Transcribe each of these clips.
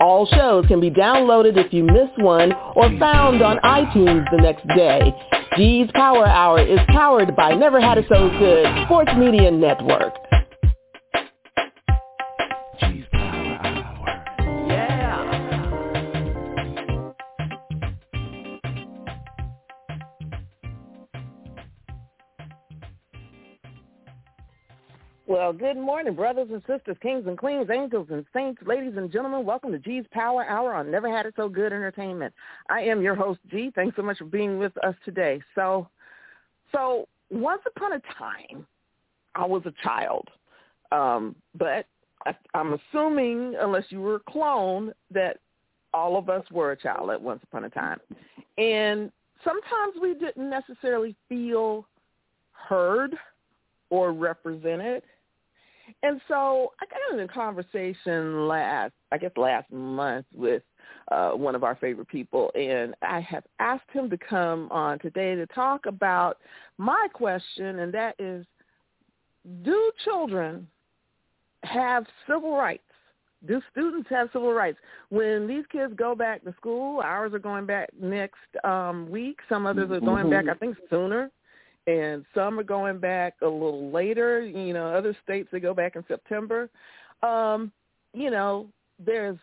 All shows can be downloaded if you miss one or found on iTunes the next day. G's Power Hour is powered by Never Had It So Good Sports Media Network. Well, good morning, brothers and sisters, kings and queens, angels and saints, ladies and gentlemen. Welcome to G's Power Hour on Never Had It So Good Entertainment. I am your host, G. Thanks so much for being with us today. So, so once upon a time, I was a child, um, but I, I'm assuming, unless you were a clone, that all of us were a child at once upon a time, and sometimes we didn't necessarily feel heard or represented. And so I got in a conversation last, I guess last month with uh, one of our favorite people, and I have asked him to come on today to talk about my question, and that is, do children have civil rights? Do students have civil rights? When these kids go back to school, ours are going back next um, week. Some others are going back, I think, sooner and some are going back a little later. You know, other states they go back in September. Um, you know, there's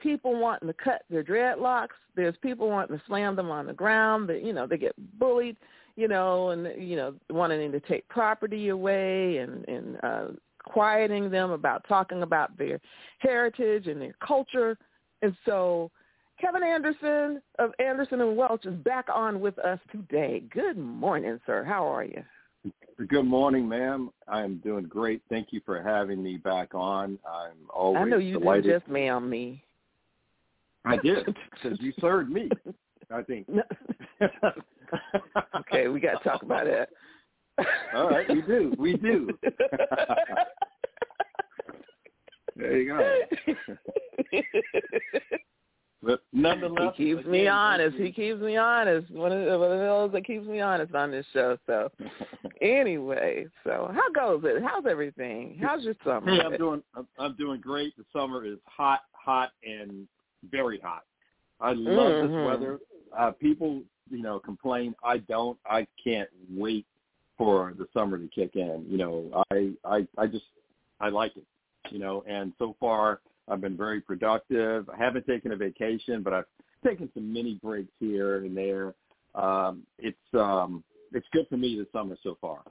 people wanting to cut their dreadlocks. There's people wanting to slam them on the ground. That you know they get bullied. You know, and you know wanting to take property away and and uh, quieting them about talking about their heritage and their culture. And so Kevin Anderson of Anderson and Welch is back on with us today. Good morning, sir. How are you? Good morning, ma'am. I'm doing great. Thank you for having me back on. I'm always I know you delighted. didn't just ma'am me. I did because you served me. I think. okay, we got to talk about that. All right, we do. We do. there you go. But nonetheless, he keeps me honest. He keeps me honest. One of, the, one of those that keeps me honest on this show. So, anyway, so how goes it? How's everything? How's your summer? Hey, I'm doing. I'm, doing great. The summer is hot, hot, and very hot. I love Mhm. this weather. Uh, people, you know, complain. I don't. I can't wait for the summer to kick in. You know, I, I, I just, I like it. You know, and so far I've been very productive. I haven't taken a vacation, but I've taken some mini breaks here and there. Um, it's, um, it's good for me this summer so far.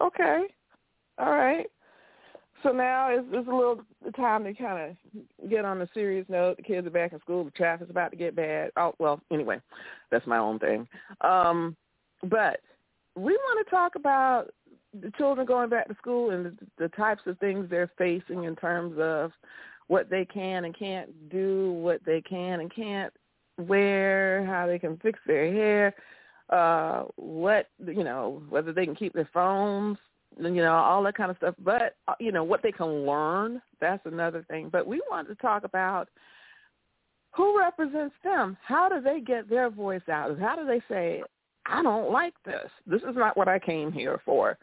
Okay. All right. So now it's, it's a little time to kind of get on a serious note. The kids are back in school. The traffic's about to get bad. Oh, well, anyway, that's my own thing. Um, but we want to talk about the children going back to school and the, the types of things they're facing in terms of what they can and can't do, what they can and can't wear, how they can fix their hair, uh, what, you know, whether they can keep their phones, you know, all that kind of stuff. But, uh, you know, what they can learn, that's another thing. But we want to talk about who represents them. How do they get their voice out? How do they say, I don't like this. This is not what I came here for,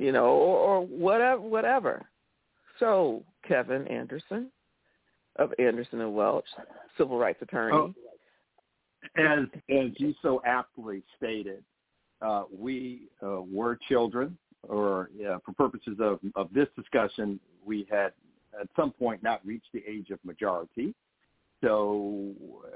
you know, or, or whatever, whatever. So, Kevin Anderson of Anderson and Welch, civil rights attorney. Oh. As as you so aptly stated, uh, we uh, were children, or yeah, for purposes of, of this discussion, we had at some point not reached the age of majority. So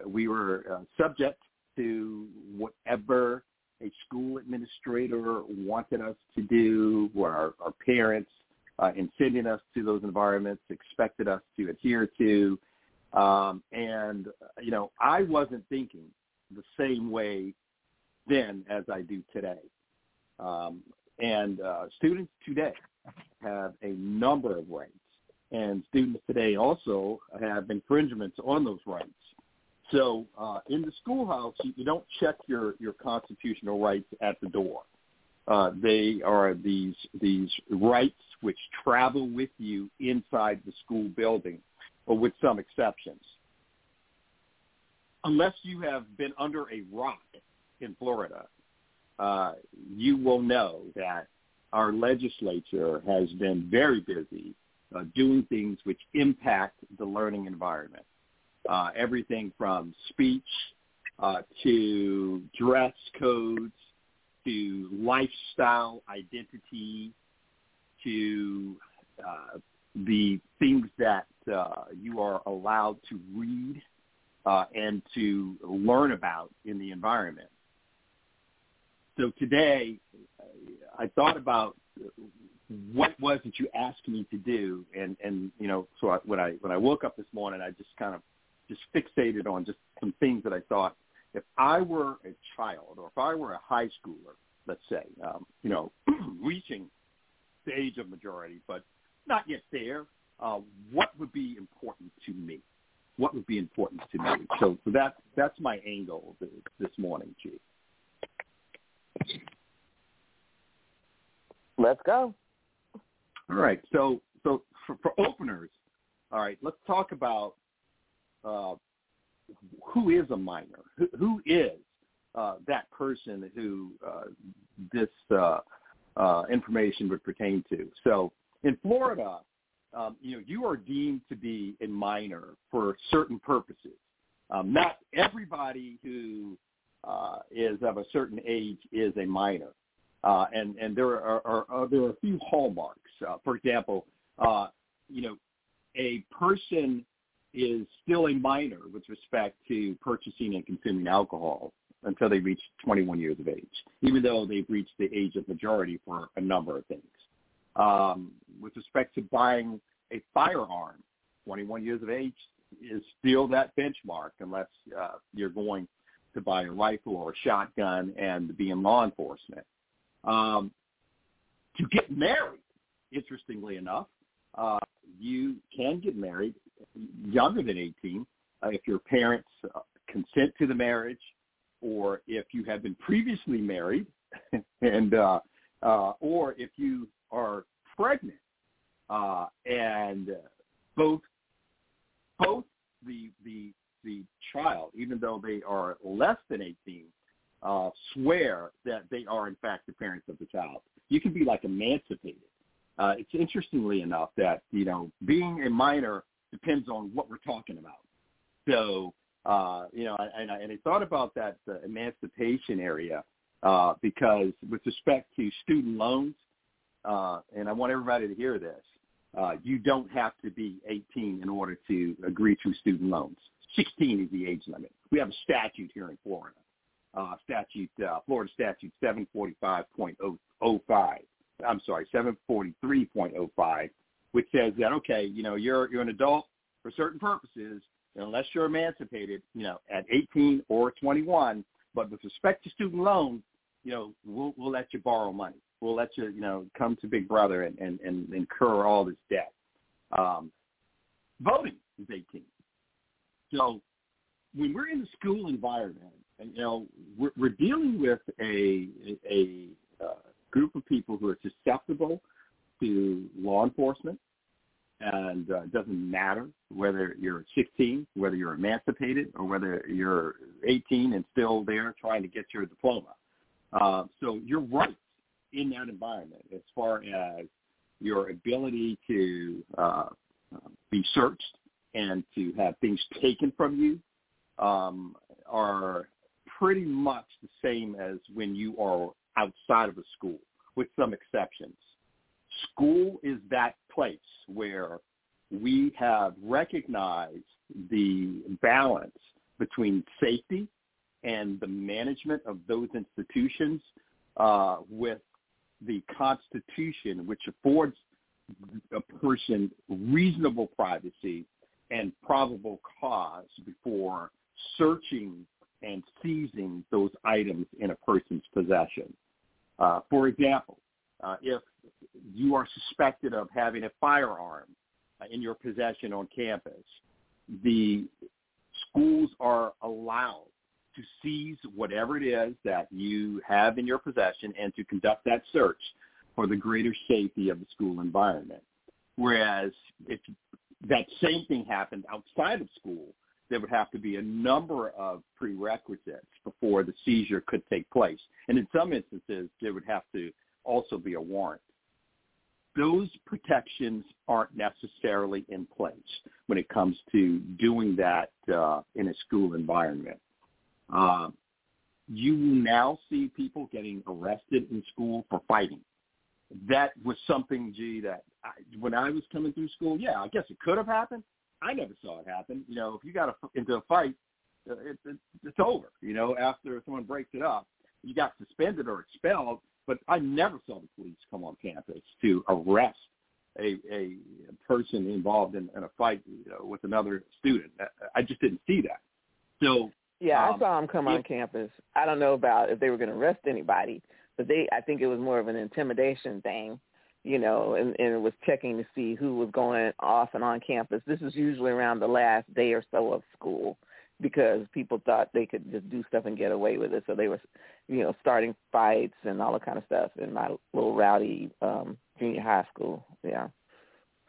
we were uh, subject to whatever a school administrator wanted us to do, or our, our parents uh, in sending us to those environments expected us to adhere to. Um, and, you know, I wasn't thinking the same way then as I do today. Um, and uh, students today have a number of rights, and students today also have infringements on those rights. So uh, in the schoolhouse, you, you don't check your, your constitutional rights at the door. Uh, they are these these rights which travel with you inside the school building, or with some exceptions. Unless you have been under a rock in Florida, uh, you will know that our legislature has been very busy uh, doing things which impact the learning environment. Uh, everything from speech uh, to dress codes to lifestyle identity to uh, the things that uh, you are allowed to read uh, and to learn about in the environment. So today, I thought about what was it you asked me to do, and and you know, so I, when I when I woke up this morning, I just kind of just fixated on just some things that I thought if I were a child or if I were a high schooler, let's say, um, you know, reaching the age of majority, but not yet there, uh, what would be important to me? What would be important to me? So, so that that's my angle this morning, G. Let's go. All right. So, so for, for openers, all right, let's talk about uh, who is a minor. Who, who is uh, that person who uh, this uh, uh, information would pertain to? So, in Florida, um, you know, you are deemed to be a minor for certain purposes. Um, not everybody who uh, is of a certain age is a minor. Uh, and and there are, are, are, there are a few hallmarks. Uh, for example, uh, you know, a person is still a minor with respect to purchasing and consuming alcohol until they reach 21 years of age, even though they've reached the age of majority for a number of things. Um, with respect to buying a firearm, 21 years of age is still that benchmark unless uh, you're going to buy a rifle or a shotgun and be in law enforcement. Um, to get married, interestingly enough, uh, you can get married younger than 18 uh, if your parents uh, consent to the marriage or if you have been previously married and uh, uh, or if you are pregnant uh, and both both the the the child, even though they are less than 18, uh, swear that they are in fact the parents of the child. You can be like emancipated. Uh, it's interestingly enough that you know being a minor depends on what we're talking about. So uh, you know, and I, and I thought about that uh, emancipation area uh, because with respect to student loans, uh, and I want everybody to hear this, uh, you don't have to be 18 in order to agree to student loans. 16 is the age limit. We have a statute here in Florida, uh, statute, uh, Florida statute 745.05. I'm sorry, 743.05, which says that okay, you know, you're you're an adult for certain purposes, unless you're emancipated, you know, at 18 or 21. But with respect to student loans, you know, we'll we'll let you borrow money. We'll let you, you know, come to Big Brother and and, and incur all this debt. Um, voting is 18. So when we're in the school environment, and you know, we're, we're dealing with a a, uh, group of people who are susceptible to law enforcement, and uh, it doesn't matter whether you're 16, whether you're emancipated, or whether you're 18 and still there trying to get your diploma. Uh, so your rights in that environment, as far as your ability to uh, be searched and to have things taken from you um, are pretty much the same as when you are outside of a school, with some exceptions. School is that place where we have recognized the balance between safety and the management of those institutions uh, with the Constitution, which affords a person reasonable privacy and probable cause before searching and seizing those items in a person's possession. Uh, for example, uh, if you are suspected of having a firearm uh, in your possession on campus, the schools are allowed to seize whatever it is that you have in your possession and to conduct that search for the greater safety of the school environment. Whereas if that same thing happened outside of school, there would have to be a number of prerequisites before the seizure could take place. And in some instances, there would have to also be a warrant. Those protections aren't necessarily in place when it comes to doing that uh, in a school environment. Uh, you now see people getting arrested in school for fighting. That was something, gee, that I, when I was coming through school, yeah, I guess it could have happened. I never saw it happen. You know, if you got a, into a fight, uh, it, it, it's over. You know, after someone breaks it up, you got suspended or expelled. But I never saw the police come on campus to arrest a a person involved in, in a fight you know, with another student. I just didn't see that. So yeah, um, I saw them come on campus. I don't know about if they were going to arrest anybody, but they I think it was more of an intimidation thing you know, and, and it was checking to see who was going off and on campus. This is usually around the last day or so of school because people thought they could just do stuff and get away with it. So they were, you know, starting fights and all that kind of stuff in my little rowdy um junior high school. Yeah.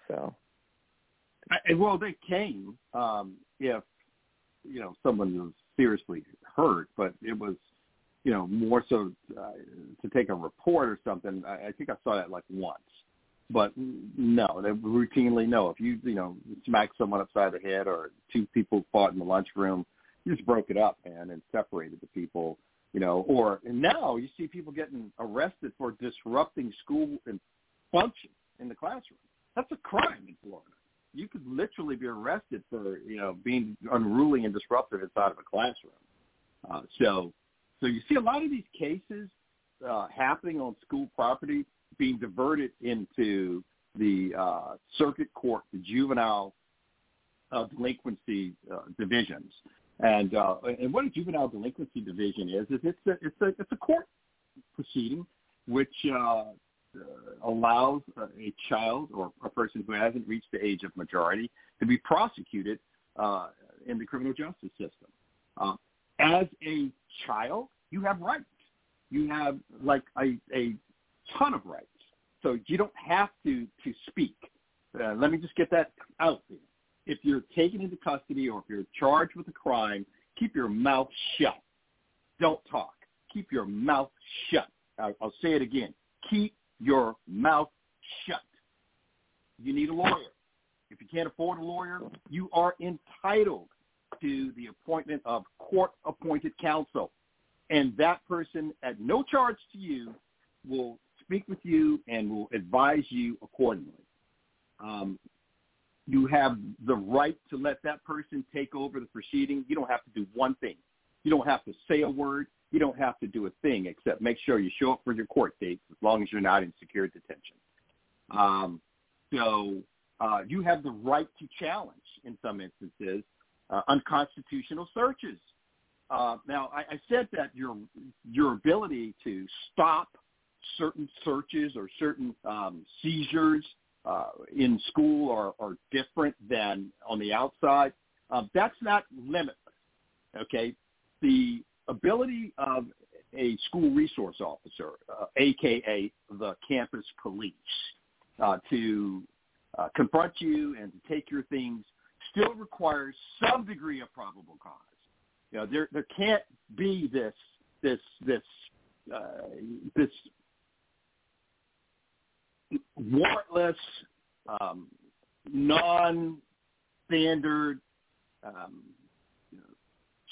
So. I, well, they came um, if you know someone was seriously hurt, but it was you know, more so uh, to take a report or something. I, I think I saw that like once, but no, they routinely no. If you you know smack someone upside the head or two people fought in the lunchroom, you just broke it up, man, and separated the people. You know, or and now you see people getting arrested for disrupting school and function in the classroom. That's a crime in Florida. You could literally be arrested for you know being unruly and disruptive inside of a classroom. Uh, so so you see a lot of these cases uh, happening on school property being diverted into the uh, circuit court, the juvenile uh, delinquency uh, divisions. And uh, and what a juvenile delinquency division is is it's a it's a it's a court proceeding which uh, uh, allows a child or a person who hasn't reached the age of majority to be prosecuted uh, in the criminal justice system. Uh, as a child, you have rights. You have like a, a ton of rights. So you don't have to to speak. Uh, let me just get that out there. If you're taken into custody or if you're charged with a crime, keep your mouth shut. Don't talk. Keep your mouth shut. I'll, I'll say it again. Keep your mouth shut. You need a lawyer. If you can't afford a lawyer, you are entitled to the appointment of court-appointed counsel. And that person, at no charge to you, will speak with you and will advise you accordingly. Um, you have the right to let that person take over the proceeding. You don't have to do one thing. You don't have to say a word. You don't have to do a thing except make sure you show up for your court dates as long as you're not in secure detention. Um, so uh, you have the right to challenge, in some instances, uh, unconstitutional searches. Uh, now, I, I said that your your ability to stop certain searches or certain um, seizures uh, in school are, are different than on the outside. Um, that's not limitless. Okay, the ability of a school resource officer, uh, aka the campus police, uh, to uh, confront you and to take your things still requires some degree of probable cause. You know, there there can't be this this this uh, this warrantless, um, non-standard um,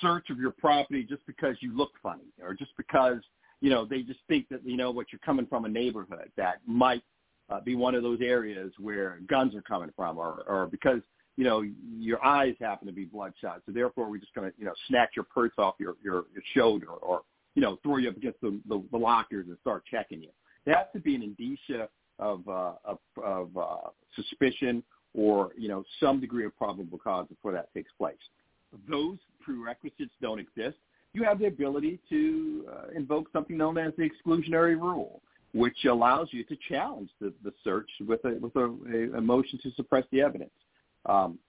search of your property just because you look funny, or just because you know they just think that you know what you're coming from a neighborhood that might uh, be one of those areas where guns are coming from, or or because you know, your eyes happen to be bloodshot. So therefore, we're just going to, you know, snatch your purse off your, your, your shoulder or, you know, throw you up against the, the, the lockers and start checking you. There has to be an indicia of, uh, of, of uh, suspicion or, you know, some degree of probable cause before that takes place. Those prerequisites don't exist. you have the ability to uh, invoke something known as the exclusionary rule, which allows you to challenge the, the search with a with a, a, motion to suppress the evidence. Um,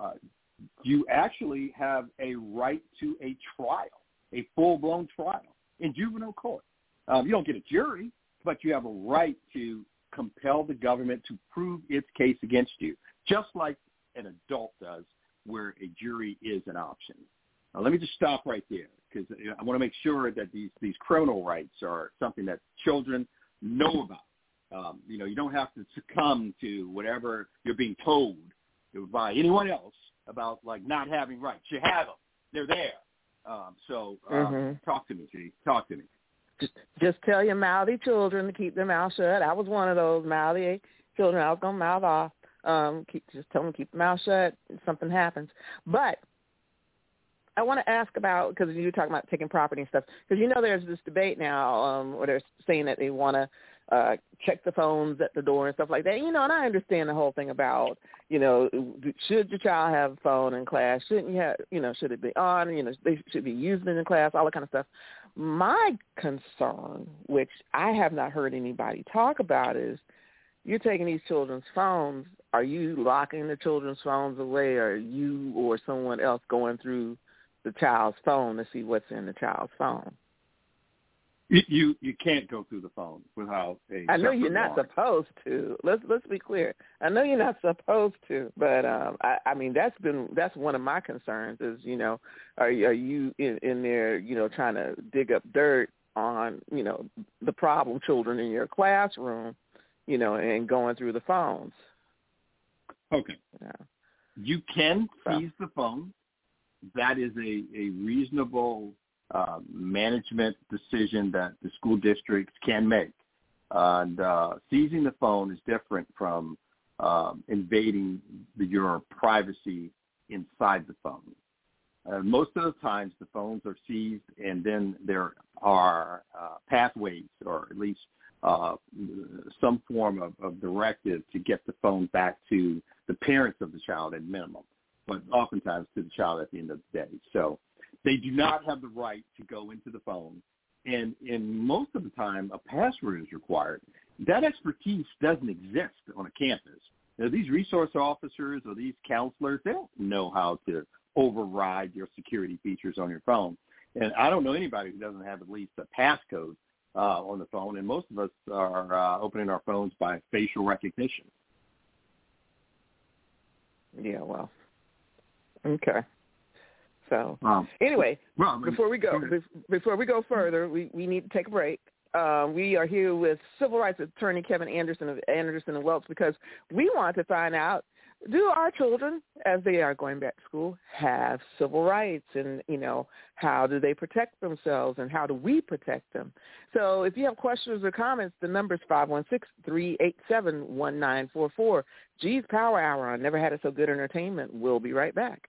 uh, you actually have a right to a trial, a full-blown trial in juvenile court. Um, you don't get a jury, but you have a right to compel the government to prove its case against you, just like an adult does, where a jury is an option. Now, let me just stop right there because I want to make sure that these these criminal rights are something that children know about. Um, you know, you don't have to succumb to whatever you're being told by anyone else about like not having rights. You have them; they're there. Um, so, um, mm-hmm. talk to me, G. Talk to me. Just, just tell your mouthy children to keep their mouth shut. I was one of those mouthy children. I was gonna mouth off. Um, keep, just tell them to keep their mouth shut. If something happens, but I want to ask about because you were talking about taking property and stuff. Because you know there's this debate now um, where they're saying that they want to uh, check the phones at the door and stuff like that. You know, and I understand the whole thing about you know should your child have a phone in class? Shouldn't you have you know should it be on? You know they should be using it in class, all that kind of stuff. My concern, which I have not heard anybody talk about, is you're taking these children's phones. Are you locking the children's phones away? Or are you or someone else going through the child's phone to see what's in the child's phone. You you can't go through the phone without a. I know you're not supposed to. Let's let's be clear. I know you're not supposed to, but um, I, I mean that's been that's one of my concerns is you know are are you in, in there you know trying to dig up dirt on you know the problem children in your classroom, you know, and going through the phones. Okay. Yeah. You can seize the phone that is a, a reasonable uh, management decision that the school districts can make. And uh, seizing the phone is different from um, invading the, your privacy inside the phone. Uh, most of the times the phones are seized and then there are uh, pathways or at least uh, some form of, of directive to get the phone back to the parents of the child at minimum but oftentimes to the child at the end of the day. So they do not have the right to go into the phone. And in most of the time, a password is required. That expertise doesn't exist on a campus. Now, these resource officers or these counselors, they don't know how to override your security features on your phone. And I don't know anybody who doesn't have at least a passcode uh, on the phone. And most of us are uh, opening our phones by facial recognition. Yeah, well, Okay. So um, anyway, well, before we go, before we go further, we, we need to take a break. Uh, we are here with civil rights attorney Kevin Anderson of Anderson and Welch because we want to find out do our children, as they are going back to school, have civil rights, and you know how do they protect themselves, and how do we protect them? So, if you have questions or comments, the number is five one six three eight seven one nine four four. G's Power Hour on Never Had It So Good Entertainment. We'll be right back.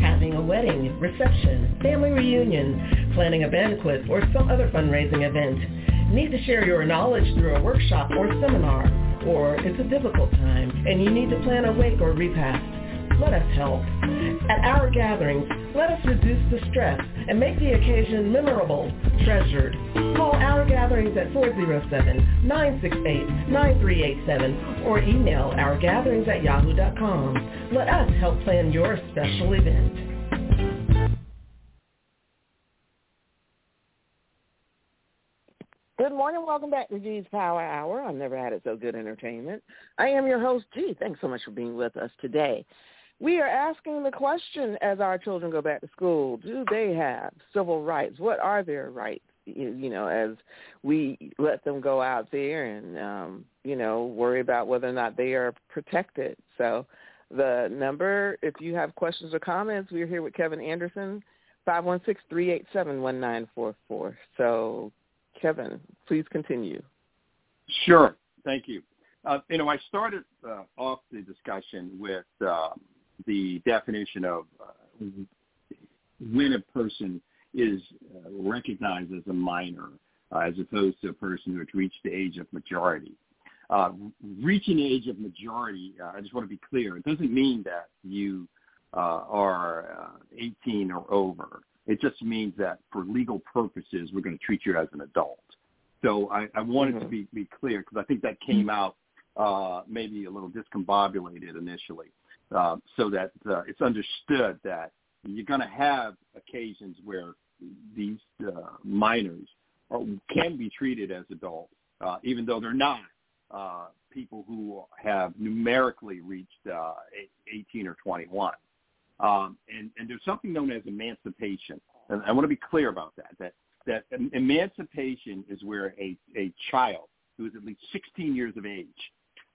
having a wedding, reception, family reunion, planning a banquet, or some other fundraising event. Need to share your knowledge through a workshop or seminar, or it's a difficult time and you need to plan a wake or repast. Let us help. At our gatherings, let us reduce the stress and make the occasion memorable, treasured. Call our gatherings at 407-968-9387 or email ourgatherings at yahoo.com. Let us help plan your special event. Good morning. Welcome back to G's Power Hour. I've never had it so good entertainment. I am your host, G. Thanks so much for being with us today. We are asking the question as our children go back to school, do they have civil rights? What are their rights? You, know, as we let them go out there and, um, you know, worry about whether or not they are protected. So the number, if you have questions or comments, we're here with Kevin Anderson Five one six three eight seven one nine four four. So, Kevin, please continue. Sure. Thank you. Uh, you know, I started uh, off the discussion with uh, the definition of uh, when a person is uh, recognized as a minor uh, as opposed to a person who has reached the age of majority. Uh, reaching the age of majority, uh, I just want to be clear, it doesn't mean that you uh, are uh, 18 or over. It just means that for legal purposes, we're going to treat you as an adult. So I, I wanted mm-hmm. to be, be clear because I think that came out uh, maybe a little discombobulated initially, uh, so that uh, it's understood that you're going to have occasions where these uh, minors are, can be treated as adults, uh, even though they're not uh, people who have numerically reached uh, 18 or 21. Um, and, and there's something known as emancipation, and I want to be clear about that. That that emancipation is where a, a child who is at least 16 years of age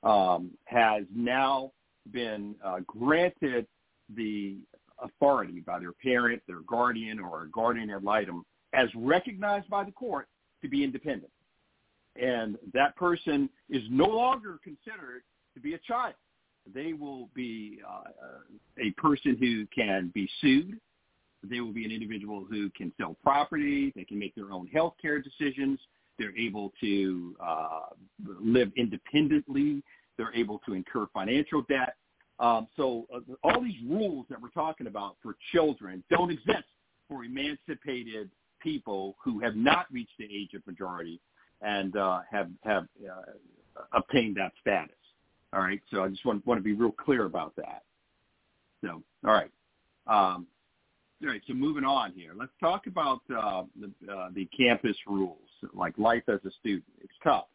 um, has now been uh, granted the authority by their parent, their guardian, or a guardian ad litem as recognized by the court to be independent. And that person is no longer considered to be a child. They will be uh, a person who can be sued. They will be an individual who can sell property. They can make their own health care decisions. They're able to uh, live independently. They're able to incur financial debt. Um, so uh, all these rules that we're talking about for children don't exist for emancipated people who have not reached the age of majority and uh, have have uh, obtained that status. All right, so I just want want to be real clear about that. So, all right, um, all right. So moving on here, let's talk about uh, the uh, the campus rules, like life as a student. It's tough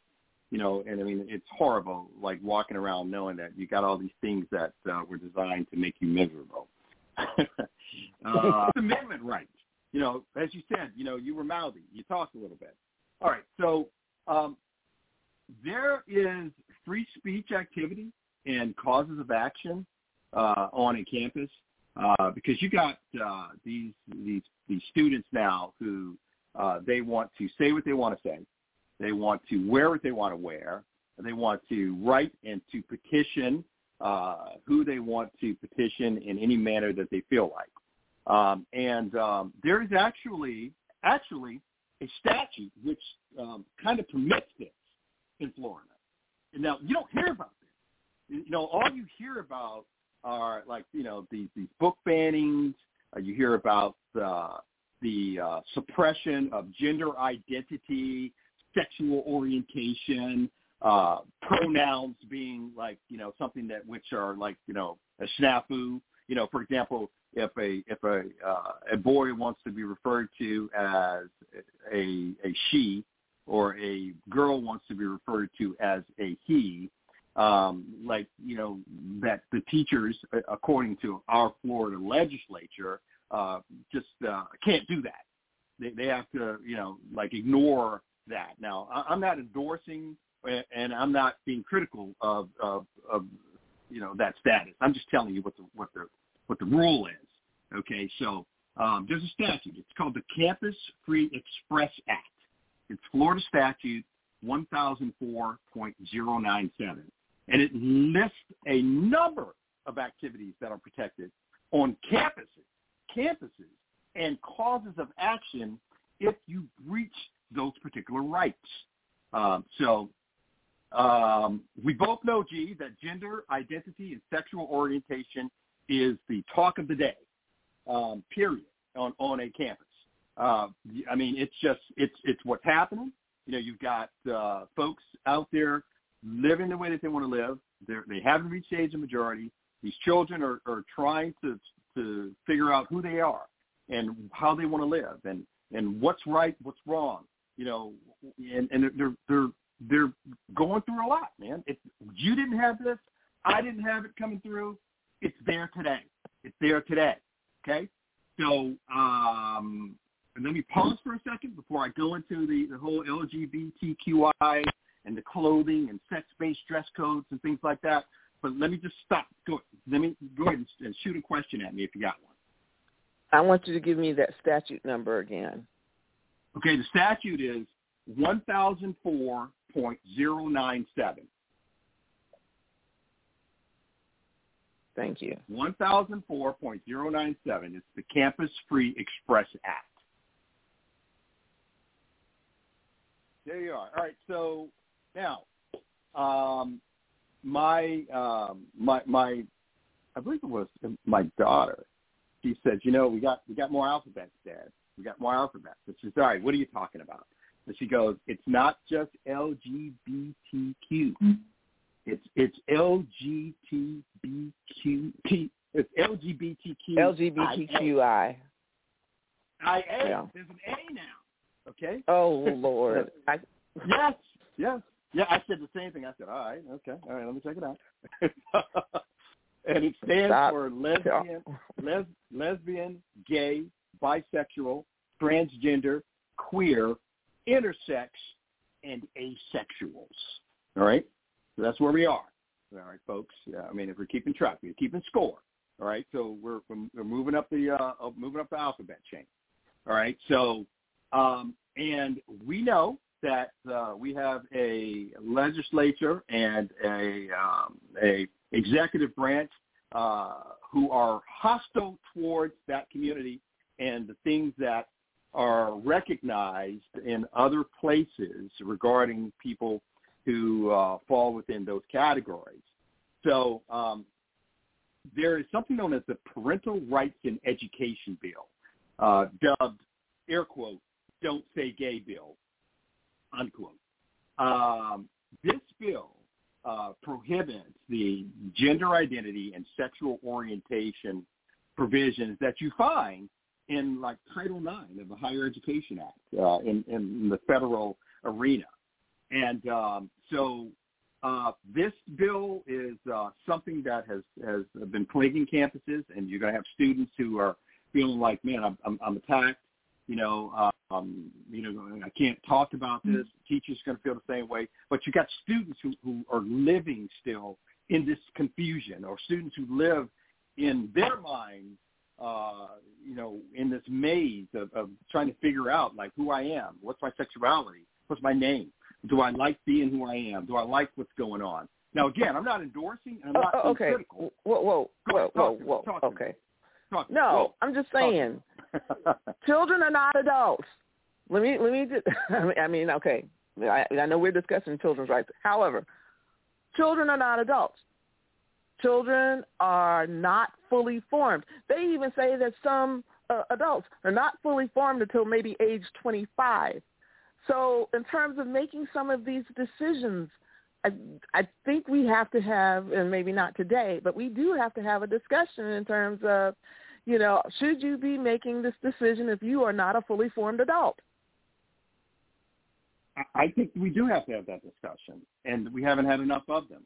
you know, and I mean, it's horrible, like walking around knowing that you got all these things that uh, were designed to make you miserable. uh, amendment rights. You know, as you said, you know, you were mouthy. You talked a little bit. All right, so um, there is free speech activity and causes of action uh, on a campus uh, because you got uh, these these these students now who uh, they want to say what they want to say. They want to wear what they want to wear. They want to write and to petition uh, who they want to petition in any manner that they feel like. Um, and um, there is actually actually a statute which um, kind of permits this in Florida. And now you don't hear about this. You know, all you hear about are like you know these these book bannings. Uh, you hear about uh, the uh, suppression of gender identity sexual orientation, uh, pronouns being like, you know, something that which are like, you know, a snafu. You know, for example, if a if a uh, a boy wants to be referred to as a a she, or a girl wants to be referred to as a he, um, like you know that the teachers, according to our Florida legislature, uh, just uh, can't do that. They, they have to you know like ignore that. Now, I'm not endorsing and I'm not being critical of, of, of you know that status. I'm just telling you what the what the what the rule is. Okay, so um, there's a statute. It's called the Campus Free Express Act. It's Florida Statute 1004.097, and it lists a number of activities that are protected on campuses, campuses, and causes of action if you breach those particular rights. Um, so um, we both know, G, that gender identity and sexual orientation is the talk of the day, um, period, on, on a campus. Uh, I mean, it's just, it's, it's what's happening. You know, you've got uh, folks out there living the way that they want to live. They're, they haven't reached the age of majority. These children are, are trying to, to figure out who they are and how they want to live and, and what's right, what's wrong you know, and and they're they're they're going through a lot, man. If you didn't have this, I didn't have it coming through. It's there today. It's there today. Okay, so um, and let me pause for a second before I go into the the whole LGBTQI and the clothing and sex-based dress codes and things like that. But let me just stop. Go. Let me go ahead and shoot a question at me if you got one. I want you to give me that statute number again. Okay, the statute is 1004.097. Thank you. 1004.097 is the Campus Free Express Act. There you are. All right, so now um, my um, my my I believe it was my daughter. She said, "You know, we got we got more alphabets, Dad. We got more alphabets." And she said, "All right, what are you talking about?" And she goes, "It's not just LGBTQ. It's it's LGBTQ. It's LGBTQ. LGBTQI. I A. Yeah. There's an A now. Okay. Oh Lord. I, Yes. Yes. Yeah. I said the same thing. I said, all right, okay, all right, let me check it out. and it stands Stop. for lesbian, les, lesbian, gay, bisexual, transgender, queer, intersex, and asexuals. All right. So that's where we are. All right, folks. I mean, if we're keeping track, we're keeping score. All right. So we're we're moving up the uh, moving up the alphabet chain. All right. So um, and we know that uh, we have a legislature and a um, a executive branch uh, who are hostile towards that community and the things that are recognized in other places regarding people who uh, fall within those categories. So um, there is something known as the Parental Rights in Education Bill, uh, dubbed air quote "Don't Say Gay" bill, unquote. Um, this bill uh, prohibits the gender identity and sexual orientation provisions that you find in like Title IX of the Higher Education Act uh, in, in the federal arena. And um, so uh, this bill is uh, something that has, has been plaguing campuses, and you're going to have students who are feeling like, man, I'm, I'm, I'm attacked. You know, um, you know, I can't talk about this. Teachers going to feel the same way. But you got students who, who are living still in this confusion, or students who live in their minds, uh, you know, in this maze of, of trying to figure out like who I am, what's my sexuality, what's my name, do I like being who I am, do I like what's going on. Now, again, I'm not endorsing, and I'm not Oh, okay. critical. Whoa, whoa, whoa, whoa, talk to me, whoa. me. Okay. No, I'm just Talk to me. saying, children are not adults. Let me let me just. I mean, I mean, okay. I, I know we're discussing children's rights. However, children are not adults. Children are not fully formed. They even say that some uh, adults are not fully formed until maybe age 25. So, in terms of making some of these decisions, I, I think we have to have, and maybe not today, but we do have to have a discussion in terms of, you know, should you be making this decision if you are not a fully formed adult? I- I think we do have to have that discussion, and we haven't had enough of them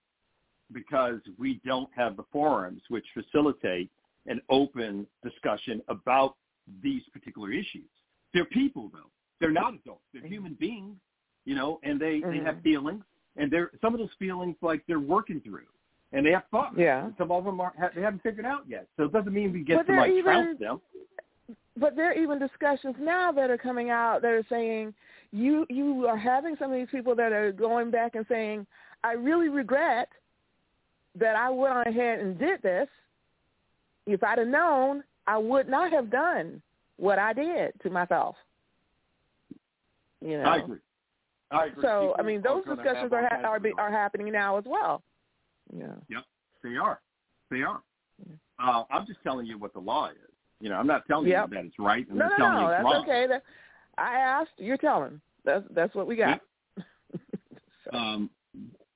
because we don't have the forums which facilitate an open discussion about these particular issues. They're people, though. They're not adults. They're human beings, you know, and they, they have Mhm. feelings, and they're some of those feelings like they're working through, and they have thoughts. Yeah. And some of them are they haven't figured out yet. So it doesn't mean we get But to like even- trounce them. but there are even discussions now that are coming out that are saying you you are having some of these people that are going back and saying, I really regret that I went on ahead and did this. If I'd have known, I would not have done what I did to myself. You know. I agree. I agree. So I mean, those discussions are ha- are be, are happening now as well. Yeah. Yep, they are. They are. Uh, I'm just telling you what the law is. You know, I'm not telling Yep. you that it's right. I'm No, just no, telling you no. That's wrong. okay. That I asked. You're telling. That's that's what we got. So- Um,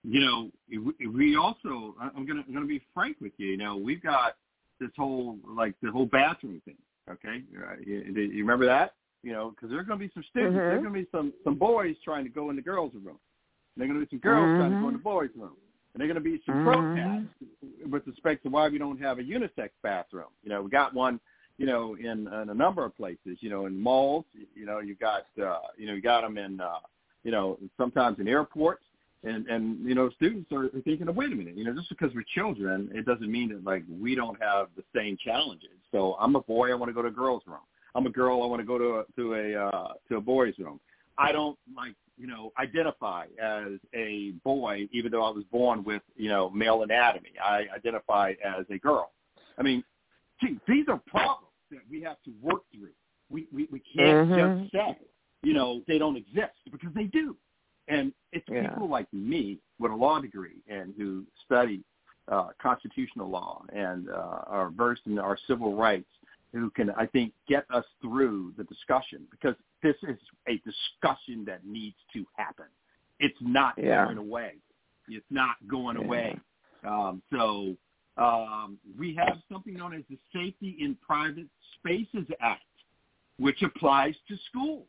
you know, we- we also. I'm gonna I'm gonna be frank with you. You know, we've got this whole like the whole bathroom thing. Okay, you, you remember that? You know, because there's gonna be some students. Mhm. There's gonna be some some boys trying to go in the girls' room. And there's gonna be some girls trying to go in the Mhm. boys' room. And there's gonna be some Mhm. protests with respect to why we don't have a unisex bathroom. You know, we got one. You know, in, in a number of places. You know, in malls. You know, you got uh, you know you got them in uh, you know sometimes in airports. And and you know, students are thinking, of, wait a minute, you know, just because we're children, it doesn't mean that like we don't have the same challenges. So I'm a boy, I want to go to a girl's room. I'm a girl, I want to go to a, to a uh, to a boy's room. I don't like you know identify as a boy, even though I was born with you know male anatomy. I identify as a girl. I mean, gee, these are problems that we have to work through. We we, we can't Mhm. just say you know they don't exist because they do. And it's Yeah. people like me with a law degree and who study uh, constitutional law and uh, are versed in our civil rights who can, I think, get us through the discussion because this is a discussion that needs to happen. It's not Yeah. going away. It's not going Yeah. away. Um, so um, we have something known as the Safety in Private Spaces Act, which applies to schools.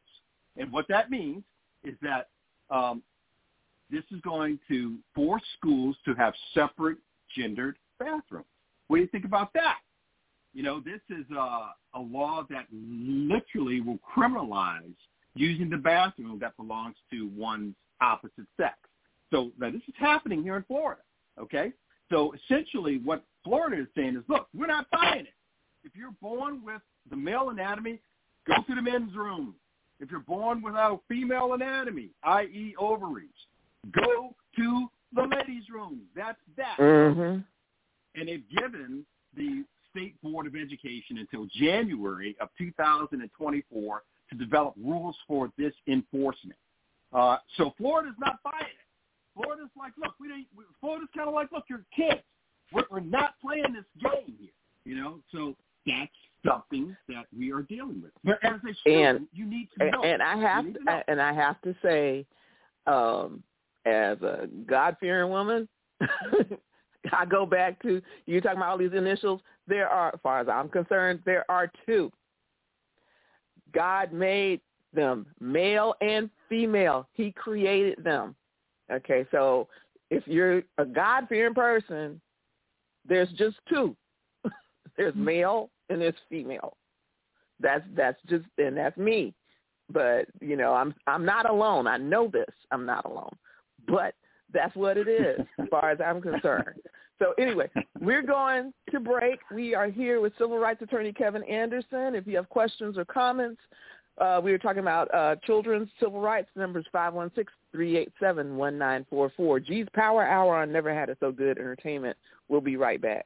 And what that means is that um, this is going to force schools to have separate gendered bathrooms. What do you think about that? You know, this is a, a law that literally will criminalize using the bathroom that belongs to one's opposite sex. So now this is happening here in Florida, okay? So essentially what Florida is saying is, look, we're not buying it. If you're born with the male anatomy, go to the men's room. If you're born without female anatomy, i.e. ovaries, go to the ladies' room. That's that. Mhm. And they've given the State Board of Education until January of 2024 to develop rules for this enforcement. Uh, so Florida's not buying it. Florida's like, look, we don't. Florida's kind of like, look, you're kids. We're, we're not playing this game here. You know, so that's something that we are dealing with. But as a student, And- you need to know. and I have to, to and I have to say, um, as a God fearing woman, I go back to you talking about all these initials. There are, as far as I'm concerned, there are two. God made them male and female. He created them. Okay, so if you're a God fearing person, there's just two. there's male and it's female. That's that's just and that's me. But you know, I'm I'm not alone. I know this. I'm not alone. But that's what it is as far as I'm concerned. So anyway, we're going to break. We are here with civil rights attorney Kevin Anderson. If you have questions or comments, uh, we were talking about uh, children's civil rights. Numbers 516-387-1944. G's Power Hour on Never Had It So Good Entertainment. We'll be right back.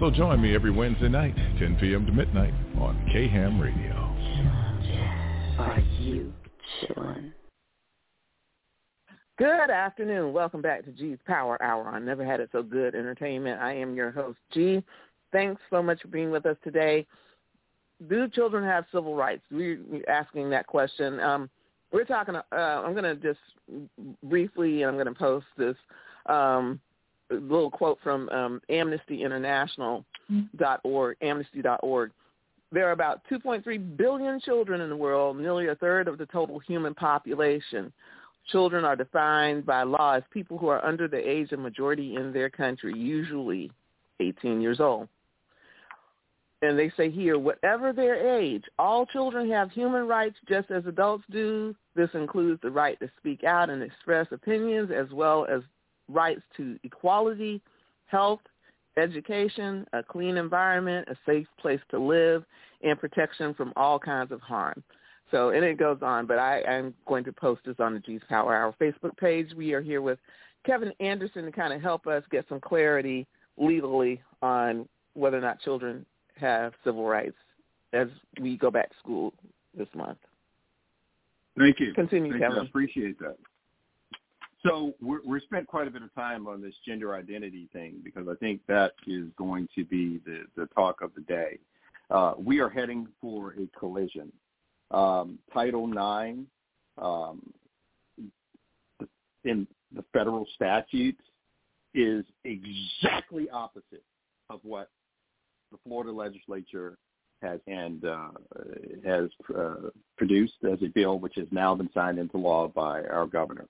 So join me every Wednesday night, 10 p.m. to midnight on K-Ham Radio. Are you chillin'? Good afternoon. Welcome back to G's Power Hour I Never Had It So Good Entertainment. I am your host, G. Thanks so much for being with us today. Do children have civil rights? We're asking that question. Um, we're talking. Uh, I'm going to just briefly, and I'm going to post this um, little quote from um, Amnesty International dot org, Amnesty.org. There are about 2.3 billion children in the world, nearly a third of the total human population. Children are defined by law as people who are under the age of majority in their country, usually 18 years old. And they say here, whatever their age, all children have human rights just as adults do. This includes the right to speak out and express opinions as well as rights to equality, health, education, a clean environment, a safe place to live, and protection from all kinds of harm. So, and it goes on, but I am going to post this on the G's Power Hour Facebook page. We are here with Kevin Anderson to kind of help us get some clarity legally on whether or not children have civil rights as we go back to school this month. Thank you. Continue, Thank Kevin. You. I appreciate that. So we're, we're spent quite a bit of time on this gender identity thing because I think that is going to be the, the talk of the day. Uh, we are heading for a collision. Um, Title IX um, in the federal statutes is exactly opposite of what the Florida legislature has and uh, has uh, produced as a bill, which has now been signed into law by our governor.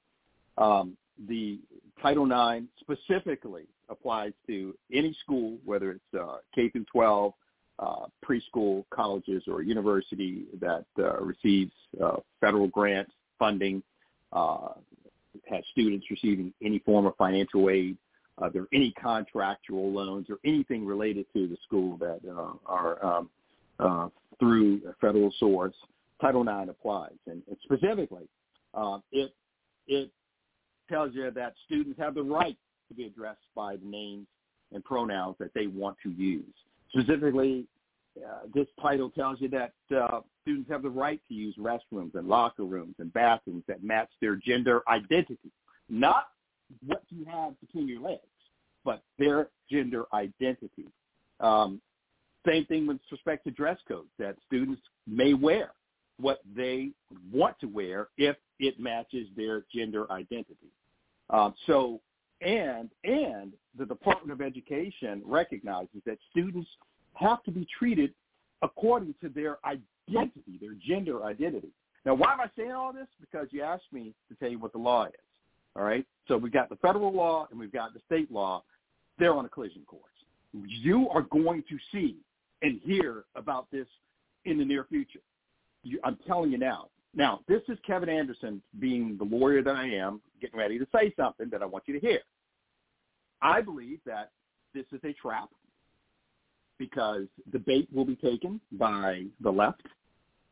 Um, the Title IX specifically applies to any school, whether it's uh, K through 12, uh, preschool, colleges, or university that uh, receives uh, federal grants funding, uh, has students receiving any form of financial aid, there are any contractual loans or anything related to the school that uh, are um, through a federal source. Title IX applies, and, and specifically, it it tells you that students have the right to be addressed by the names and pronouns that they want to use. Specifically, uh, this title tells you that uh, students have the right to use restrooms and locker rooms and bathrooms that match their gender identity, not what you have between your legs, but their gender identity. Um, same thing with respect to dress codes, that students may wear what they want to wear if it matches their gender identity. Um, so, and and the Department of Education recognizes that students have to be treated according to their identity, their gender identity. Now, why am I saying all this? Because you asked me to tell you what the law is. All right. So we've got the federal law and we've got the state law. They're on a collision course. You are going to see and hear about this in the near future. You, I'm telling you now. Now, this is Kevin Anderson being the lawyer that I am, getting ready to say something that I want you to hear. I believe that this is a trap because the bait will be taken by the left,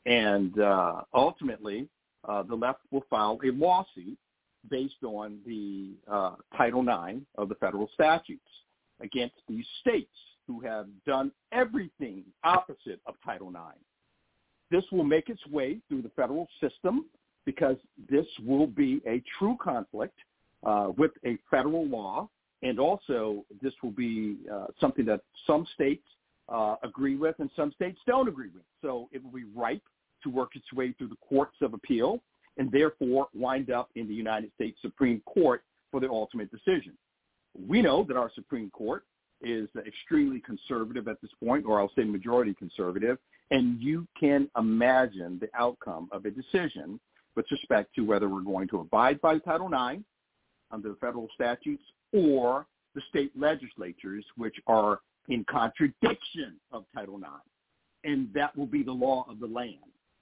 and uh, ultimately uh, the left will file a lawsuit based on the uh, Title IX of the federal statutes against these states who have done everything opposite of Title IX. This will make its way through the federal system because this will be a true conflict uh, with a federal law, and also this will be uh, something that some states uh, agree with and some states don't agree with. So it will be ripe to work its way through the courts of appeal and therefore wind up in the United States Supreme Court for the ultimate decision. We know that our Supreme Court is extremely conservative at this point, or I'll say majority conservative, and you can imagine the outcome of a decision with respect to whether we're going to abide by Title IX under the federal statutes or the state legislatures, which are in contradiction of Title IX. And that will be the law of the land.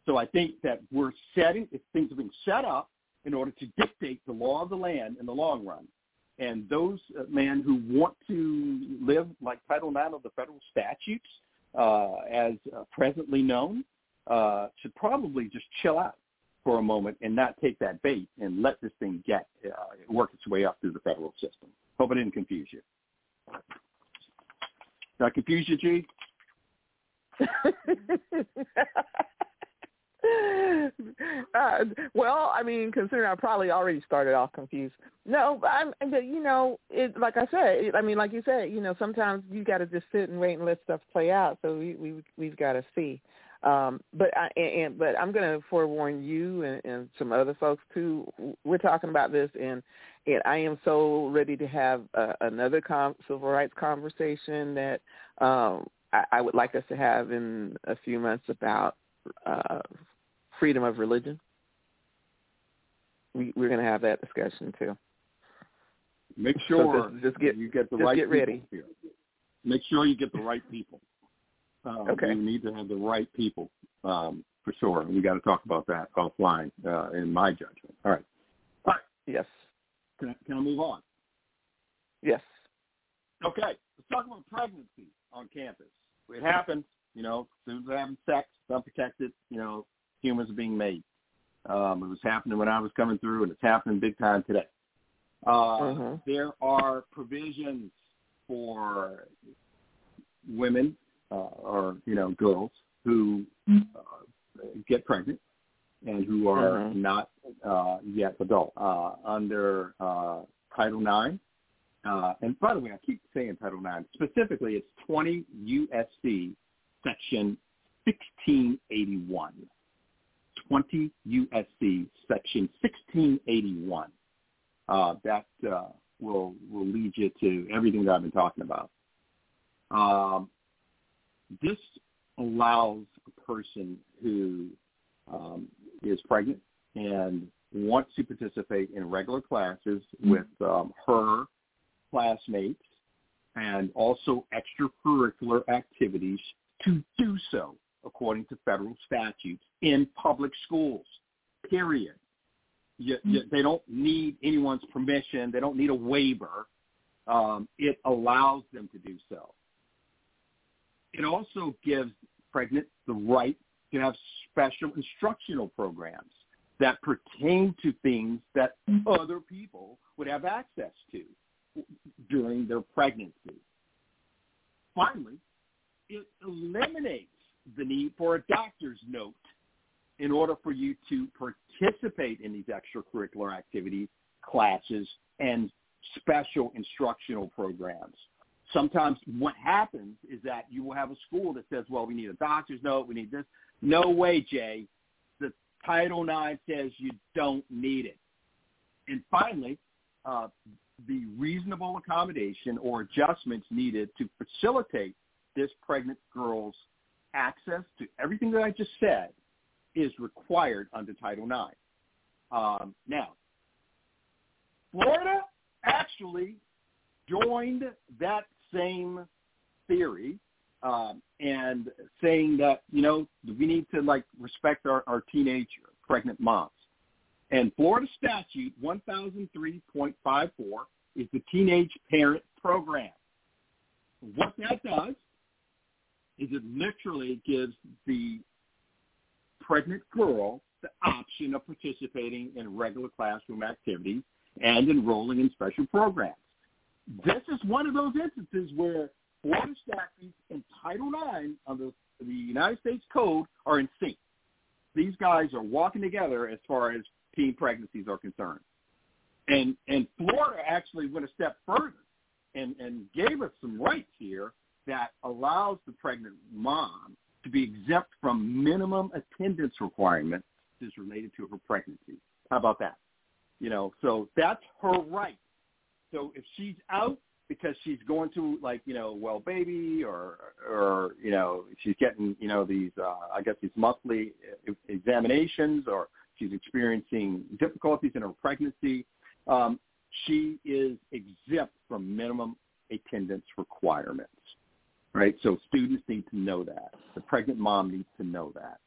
So I think that we're setting, if things are being set up in order to dictate the law of the land in the long run. And those uh, men who want to live like Title IX of the federal statutes, uh, as uh, presently known, uh, should probably just chill out for a moment and not take that bait and let this thing get uh, work its way up through the federal system. Hope I didn't confuse you. Did I confuse you, G? uh, well, I mean, considering I probably already started off confused. No, but I'm, but you know, it like I said, it, I mean, like you said, you know, sometimes you got to just sit and wait and let stuff play out. So we we we've got to see. Um, but I and, but I'm going to forewarn you and, and some other folks too. We're talking about this, and and I am so ready to have uh, another com- civil rights conversation that um, I, I would like us to have in a few months about uh, freedom of religion. We, we're going to have that discussion too. Make sure so just, just get you get the right get ready. Here. Make sure you get the right people. Um, okay. You need to have the right people um, for sure. We got to talk about that offline, uh, in my judgment. All right. All right. Yes. Can I, can I move on? Yes. Okay. Let's talk about pregnancy on campus. It happens. You know, students are having sex, unprotected. You know, humans are being made. Um, it was happening when I was coming through, and it's happening big time today. Uh, Mhm. There are provisions for women uh, or you know girls who uh, get pregnant and who are Mhm. not uh, yet adult uh, under uh, Title IX. Uh, and by the way, I keep saying Title IX. Specifically, it's 20 USC Section 1681. 20 USC Section 1681. Uh, that uh, will will lead you to everything that I've been talking about. Um, this allows a person who um, is pregnant and wants to participate in regular classes with um, her classmates and also extracurricular activities to do so according to federal statutes in public schools, period. You, you, they don't need anyone's permission. They don't need a waiver. Um, it allows them to do so. It also gives pregnant the right to have special instructional programs that pertain to things that other people would have access to during their pregnancy. Finally, it eliminates the need for a doctor's note in order for you to participate in these extracurricular activities, classes, and special instructional programs. Sometimes what happens is that you will have a school that says, well, we need a doctor's note, we need this. No way, Jay. The Title IX says you don't need it. And finally, uh, the reasonable accommodation or adjustments needed to facilitate this pregnant girl's access to everything that I just said is required under Title IX. Um, now, Florida actually joined that same theory um, and saying that you know we need to like respect our, our teenage pregnant moms. And Florida statute 1003.54 is the Teenage Parent Program. What that does is it literally gives the pregnant girl the option of participating in regular classroom activities and enrolling in special programs. This is one of those instances where Florida statutes and Title IX the, the United States Code are in sync. These guys are walking together as far as teen pregnancies are concerned. And and Florida actually went a step further and, and gave us some rights here that allows the pregnant mom to be exempt from minimum attendance requirements is related to her pregnancy. How about that? You know, so that's her right. So if she's out because she's going to like, you know, well baby or or you know, she's getting, you know, these uh I guess these monthly examinations or she's experiencing difficulties in her pregnancy, um, she is exempt from minimum attendance requirements. Right? So students need to know that. The pregnant mom needs to know that.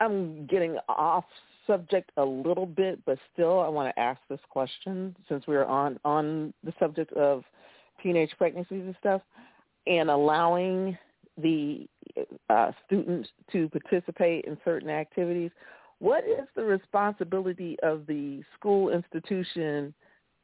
I'm getting off subject a little bit, but still I want to ask this question since we're on on the subject of teenage pregnancies and stuff, and allowing the uh, students to participate in certain activities. What is the responsibility of the school institution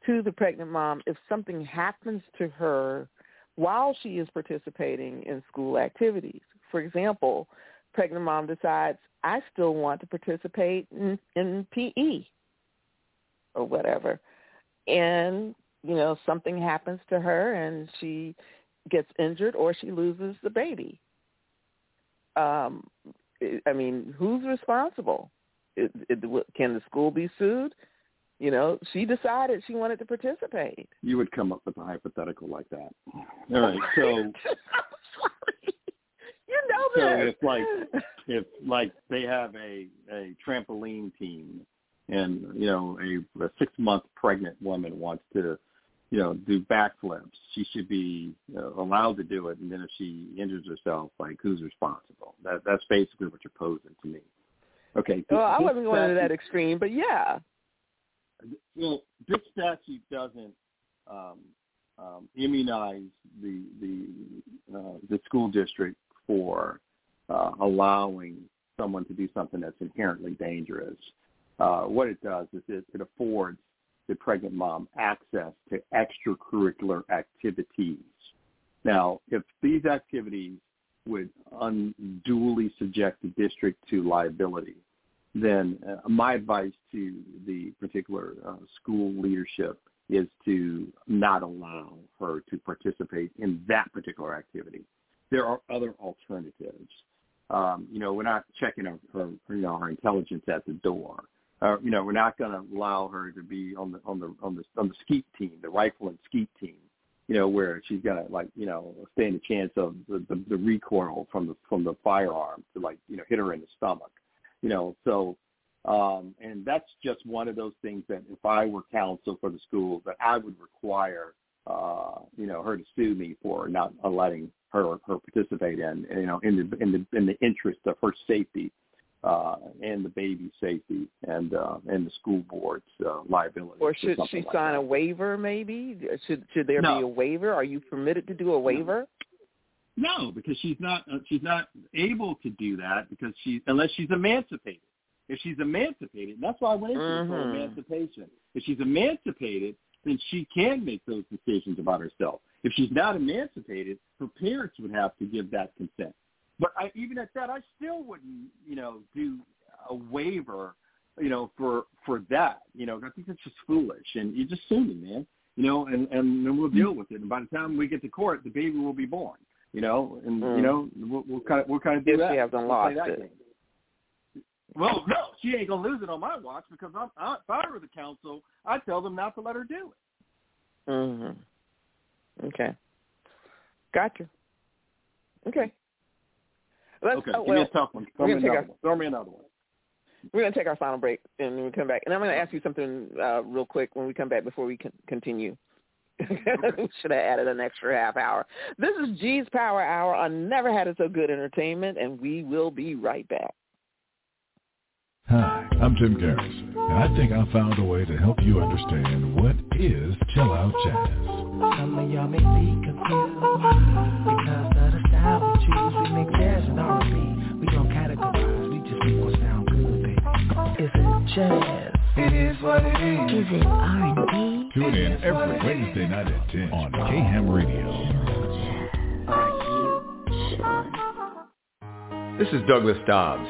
to the pregnant mom if something happens to her while she is participating in school activities? For example, pregnant mom decides I still want to participate in, in PE or whatever. And, you know, something happens to her and she gets injured or she loses the baby. Um, I mean, who's responsible? It, it, can the school be sued? You know, she decided she wanted to participate. You would come up with a hypothetical like that. All right, so you know so this. if like if like they have a a trampoline team and you know a, a six month pregnant woman wants to you know do backflips she should be uh, allowed to do it and then if she injures herself like who's responsible that that's basically what you're posing to me okay Well, I wasn't going to that extreme, but yeah. Well, this statute doesn't um, um, immunize the the uh, the school district for uh, allowing someone to do something that's inherently dangerous. uh, what it does is it, it affords the pregnant mom access to extracurricular activities. Now, if these activities would unduly subject the district to liability, then uh, my advice to the particular uh, school leadership is to not allow her to participate in that particular activity. There are other alternatives. Um, you know, we're not checking her, her, you know, her intelligence at the door. Uh, you know, we're not going to allow her to be on the on the on the on the skeet team, the rifle and skeet team. You know, where she's going to like you know stand a chance of the, the the recoil from the from the firearm to like you know hit her in the stomach. You know, so um, and that's just one of those things that if I were counsel for the school, that I would require, uh, you know, her to sue me for not letting her her participate in, you know, in the in the in the interest of her safety uh, and the baby's safety and uh, and the school board's uh, liability. Or should she like sign that. a waiver? Maybe should should there No. be a waiver? Are you permitted to do a waiver? No, because she's not uh, she's not able to do that because she unless she's emancipated. If she's emancipated, that's why I went into for Mhm. emancipation. If she's emancipated, then she can make those decisions about herself. If she's not emancipated, her parents would have to give that consent. But I, even at that, I still wouldn't, you know, do a waiver, you know, for for that. You know, I think that's just foolish, and you just sue me, man. You know, and and then we'll deal with it. And by the time we get to court, the baby will be born. You know, and Mm. you know, we'll, we'll kind of we'll kind of do If that. she hasn't We'll lost it. game. Well, no, she ain't gonna lose it on my watch because I'm, I, if I were the counsel, I'd tell them not to let her do it. Mhm. Okay. Gotcha. Okay. Let's, Okay, oh, give me a tough one. Throw we're me another one. Throw me another one. We're going to take our final break, and we come back, and I'm going to ask you something uh, real quick when we come back before we continue. we should have added an extra half hour. This is G's Power Hour I Never Had It So Good Entertainment, and we will be right back. Hi, I'm Jim Garrison, and I think I found a way to help you understand what is chill out jazz. Some of y'all may be confused because of the style we choose. We make jazz and R&B. We don't categorize. We just make what sound good, baby. Is it jazz? It is what it is. Is it R&B? Tune in every Wednesday night at 10 on KHAM Radio. Are you chillin'? This is Douglas Dobbs,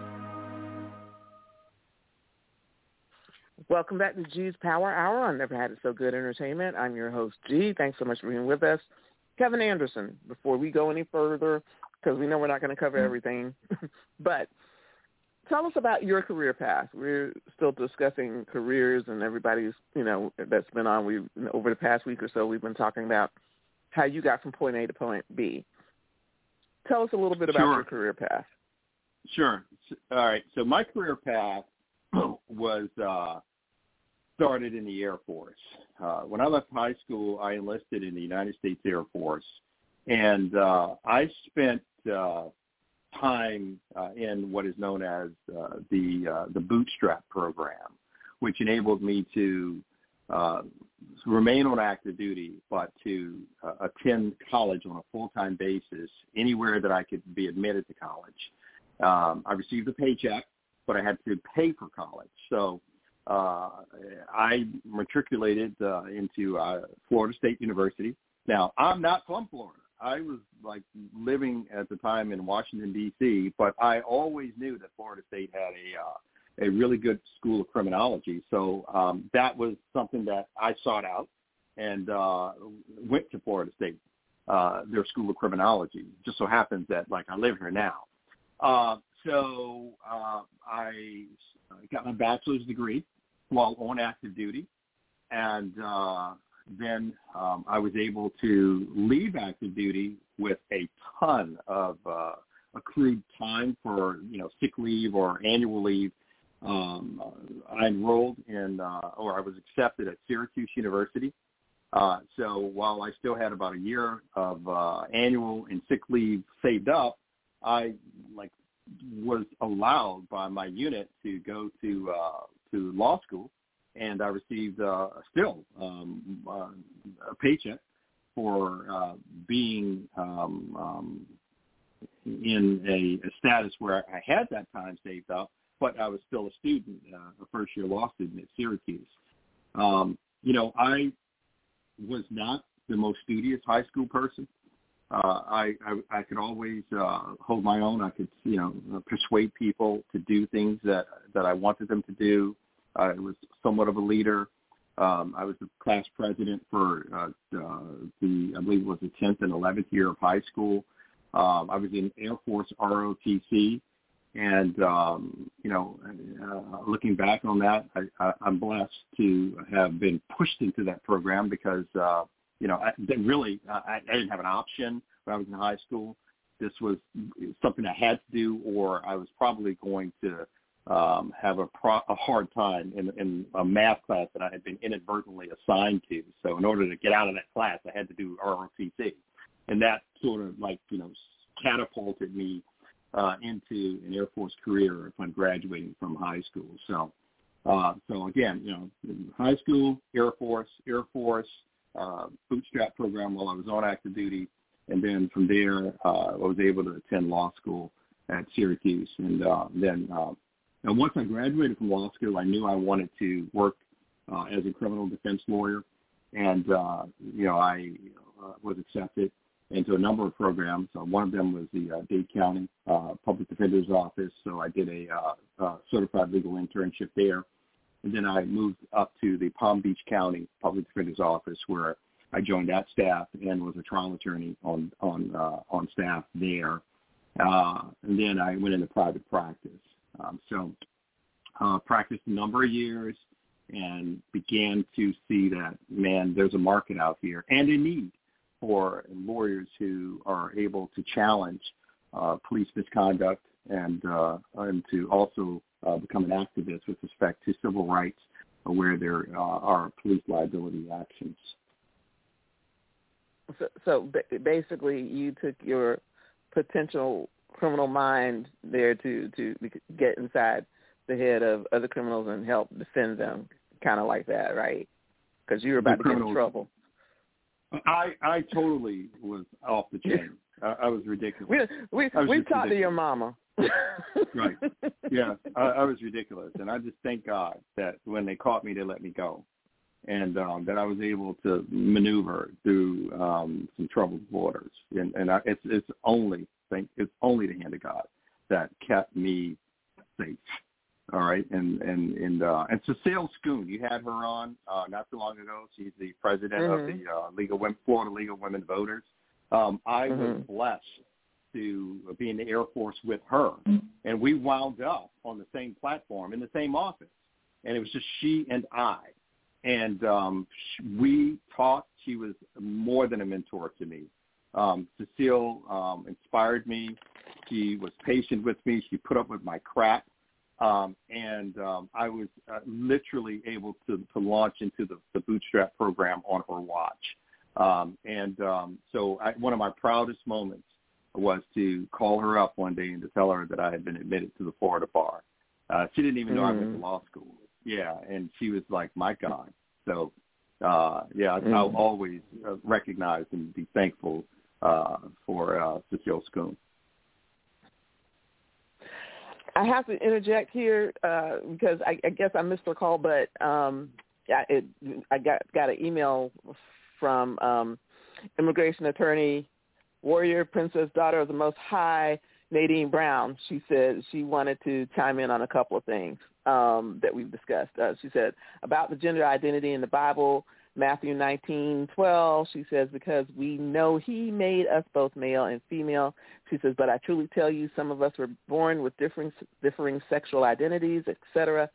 Welcome back to G's Power Hour on Never Had It So Good Entertainment. I'm your host, G. Thanks so much for being with us. Kevin Anderson, before we go any further, because we know we're not going to cover everything, but tell us about your career path. We're still discussing careers and everybody's, you know, that's been on. We over the past week or so, we've been talking about how you got from point A to point B. Tell us a little bit about Sure. your career path. Sure. All right. So my career path was uh, started in the Air Force. Uh, when I left high school, I enlisted in the United States Air Force, and uh, I spent uh, time uh, in what is known as uh, the uh, the bootstrap program, which enabled me to uh, remain on active duty, but to uh, attend college on a full-time basis anywhere that I could be admitted to college. Um, I received a paycheck, but I had to pay for college. So uh, I matriculated uh, into uh, Florida State University. Now, I'm not from Florida. I was like living at the time in Washington D.C., but I always knew that Florida State had a uh, a really good school of criminology. So um, that was something that I sought out and uh, went to Florida State, uh, their school of criminology. Just so happens that like I live here now. Uh, so uh, I got my bachelor's degree while on active duty, and uh, then um, I was able to leave active duty with a ton of uh, accrued time for you know sick leave or annual leave um, I enrolled in, uh, or I was accepted at Syracuse University. Uh, so while I still had about a year of uh, annual and sick leave saved up, I like was allowed by my unit to go to uh, to law school, and I received uh, still um, uh, a paycheck for uh, being um, um, in a, a status where I had that time saved up, but I was still a student, uh, a first year law student at Syracuse. Um, you know, I was not the most studious high school person. Uh, I, I I could always uh, hold my own. I could you know persuade people to do things that that I wanted them to do. I was somewhat of a leader. Um, I was the class president for uh, uh, the I believe it was the 10th and 11th year of high school. Um, I was in Air Force ROTC, and um, you know, uh, looking back on that, I, I, I'm blessed to have been pushed into that program because uh, you know, I, really, I, I didn't have an option when I was in high school. This was something I had to do, or I was probably going to um, have a, pro- a hard time in, in a math class that I had been inadvertently assigned to. So in order to get out of that class, I had to do ROTC, and that sort of like you know catapulted me uh, into an Air Force career upon graduating from high school. So, uh, so again, you know, high school, Air Force, Air Force, uh, bootstrap program while I was on active duty, and then from there uh, I was able to attend law school at Syracuse, and uh, then uh, and once I graduated from law school, I knew I wanted to work uh, as a criminal defense lawyer, and uh, you know I uh, was accepted into a number of programs. Uh, one of them was the uh, Dade County uh, Public Defender's Office, so I did a uh, uh, certified legal internship there. And then I moved up to the Palm Beach County Public Defender's Office where I joined that staff and was a trial attorney on on uh, on staff there. Uh, and then I went into private practice. Um, so uh, practiced a number of years and began to see that man, there's a market out here and a need for lawyers who are able to challenge uh, police misconduct and uh, and to also uh, become an activist with respect to civil rights where there uh, are police liability actions. So, so basically, you took your potential criminal mind there to to get inside the head of other criminals and help defend them, kind of like that, right? Because you were about to get in trouble. I I totally was off the chain. I, I was ridiculous. We we we talked to your mama. Right. Yeah, I, I was ridiculous, and I just thank God that when they caught me, they let me go, and um, that I was able to maneuver through um, some troubled waters. And, and I, it's it's only think it's only the hand of God that kept me safe. All right, and and and uh, and Cecile Scoon, you had her on uh, not too long ago. She's the president mm-hmm. of the uh, League of Women, Florida League of Women Voters. Um, I mm-hmm. was blessed to be in the Air Force with her, and we wound up on the same platform in the same office, and it was just she and I, and um, we talked. She was more than a mentor to me. Um, Cecile um, inspired me. She was patient with me. She put up with my crap um, and um, I was uh, literally able to, to launch into the, the bootstrap program on her watch. Um, and um, so I, one of my proudest moments was to call her up one day and to tell her that I had been admitted to the Florida bar. Uh, she didn't even know mm. I went to mm. law school. Yeah, and she was like, "My God!" So, uh, yeah, mm. I'll always uh, recognize and be thankful uh, for uh, Cecile Scoon. I have to interject here uh, because I, I guess I missed the call, but um, I, it, I got got an email from um, immigration attorney, warrior, princess, daughter of the Most High, Nadine Brown. She said she wanted to chime in on a couple of things um, that we've discussed. Uh, she said about the gender identity in the Bible. Matthew 19:12, she says, because we know he made us both male and female. She says, but I truly tell you, some of us were born with differing, differing sexual identities, etc.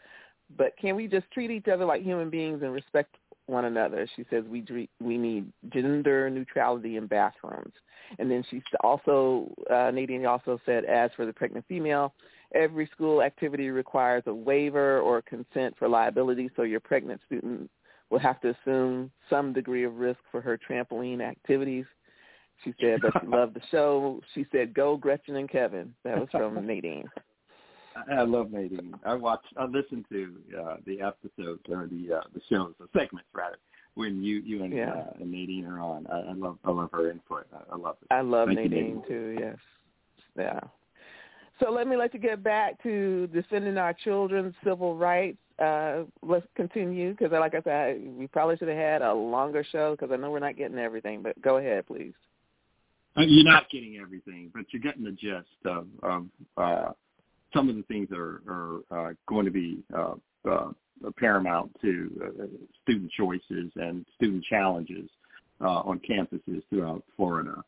But can we just treat each other like human beings and respect one another? She says we we need gender neutrality in bathrooms. And then she also, uh, Nadine also said, as for the pregnant female, every school activity requires a waiver or consent for liability, so your pregnant student will have to assume some degree of risk for her trampoline activities. She said that she loved the show. She said, "Go Gretchen and Kevin." That was from Nadine. I love Nadine. I watch, I listen to uh, the episodes or the uh, the shows, the segments rather, when you you and, Yeah. uh, and Nadine are on. I, I love I love her input. I, I love it. I love you, Nadine too. Yes, yeah. So let me let you get back to defending our children's civil rights. Uh, let's continue because, like I said, we probably should have had a longer show because I know we're not getting everything. But go ahead, please. Uh, You're not getting everything, but you're getting the gist of, of uh, some of the things that are, are uh, going to be uh, uh, paramount to uh, student choices and student challenges uh, on campuses throughout Florida.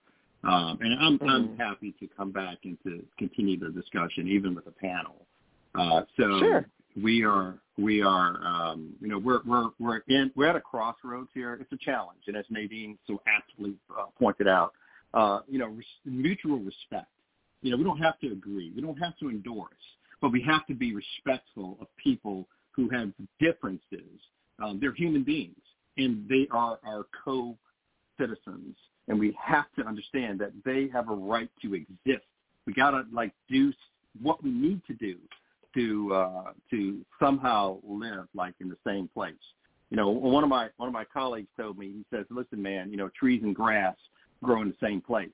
Um, and I'm, I'm Mhm. happy to come back and to continue the discussion, even with a panel. Uh, so Sure. we are we are um, you know we're we're we're in we're at a crossroads here. It's a challenge, and as Nadine so aptly uh, pointed out, uh, you know res- mutual respect. You know we don't have to agree, we don't have to endorse, but we have to be respectful of people who have differences. Um, they're human beings, and they are our co-citizens, and we have to understand that they have a right to exist. We gotta like do what we need to do to uh, to somehow live like in the same place. You know, one of my one of my colleagues told me he says, "Listen, man, you know, trees and grass grow in the same place,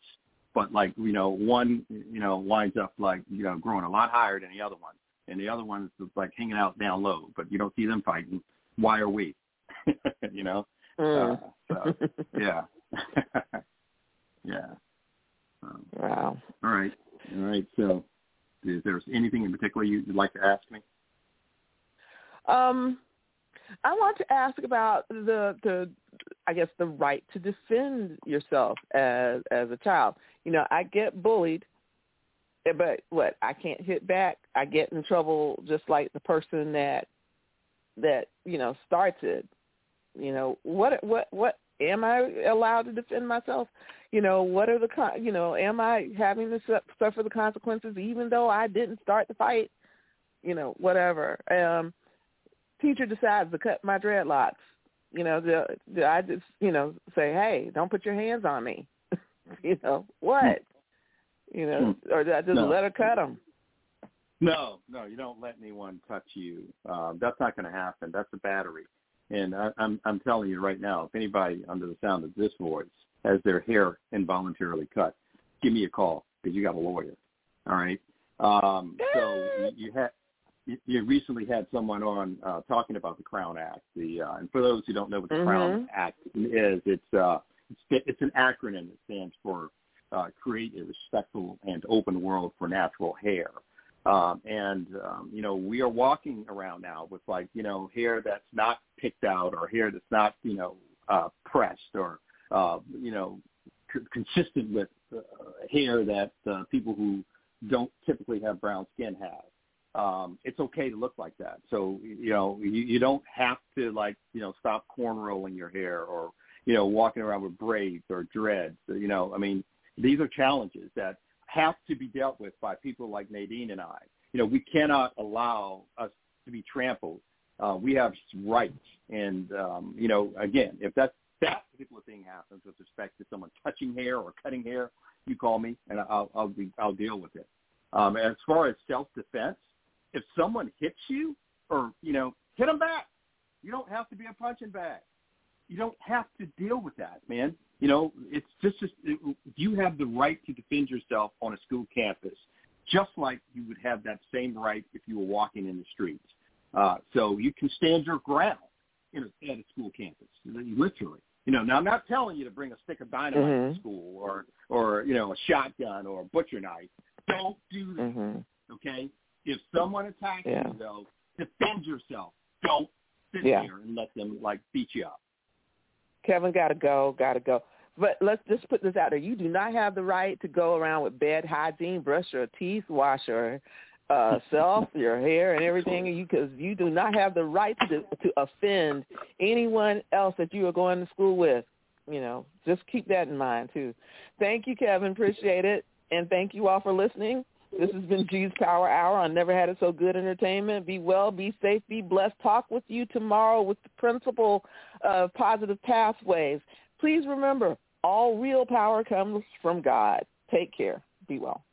but like you know, one you know winds up like you know growing a lot higher than the other one, and the other one's just like hanging out down low, but you don't see them fighting. Why are we? you know? Mm. Uh, so, yeah, yeah. Um, wow. all right, all right. So, is there anything in particular you'd like to ask me? Um, I want to ask about the the I guess the right to defend yourself as as a child. You know, I get bullied, but what I can't hit back. I get in trouble just like the person that that you know starts it. You know what what what am I allowed to defend myself? You know what are the con- you know am I having to su- suffer the consequences even though I didn't start the fight? You know whatever. Um, teacher decides to cut my dreadlocks, you know, do, do I just, you know, say, hey, don't put your hands on me? you know, what? You know, or do I just. No. let her cut them? No, no, you don't let anyone touch you. Um, that's not going to happen. That's a battery. And I, I'm I'm telling you right now, if anybody under the sound of this voice has their hair involuntarily cut, give me a call because you got a lawyer. All right. Um, so you, you had you, you recently had someone on uh, talking about the Crown Act. The uh, and for those who don't know what the Crown Mhm. Act is, it's uh, it's, it's an acronym that stands for uh, Create a Respectful and Open World for Natural Hair. Um, and um, you know, we are walking around now with like you know hair that's not picked out or hair that's not you know uh, pressed or uh, you know c- consistent with uh, hair that uh, people who don't typically have brown skin have. Um, it's okay to look like that. So you know, you, you don't have to like you know stop cornrolling your hair or you know walking around with braids or dreads. You know, I mean, these are challenges that have to be dealt with by people like Nadine and I. You know, we cannot allow us to be trampled. Uh, we have rights, and um, you know, again, if that that particular thing happens with respect to someone touching hair or cutting hair, you call me, and I'll I'll, be, I'll deal with it. Um, as far as self-defense, if someone hits you, or you know, hit them back. You don't have to be a punching bag. You don't have to deal with that, man. You know, it's just, just it, you have the right to defend yourself on a school campus, just like you would have that same right if you were walking in the streets. Uh, so you can stand your ground in a, at a school campus, literally. You know, now I'm not telling you to bring a stick of dynamite Mhm. to school or, or you know, a shotgun or a butcher knife. Don't do that. hmm Okay. If someone attacks Yeah. you, though, defend yourself. Don't sit Yeah. there and let them like beat you up. Kevin got to go, got to go. But let's just put this out there. You do not have the right to go around with bad hygiene, brush your teeth, wash uh, self, your hair, and everything. You because you do not have the right to to offend anyone else that you are going to school with. You know, just keep that in mind too. Thank you, Kevin. Appreciate it, and thank you all for listening. This has been G's Power Hour I Never Had It So Good Entertainment. Be well, be safe, be blessed. Talk with you tomorrow with the principle of positive pathways. Please remember, all real power comes from God. Take care. Be well.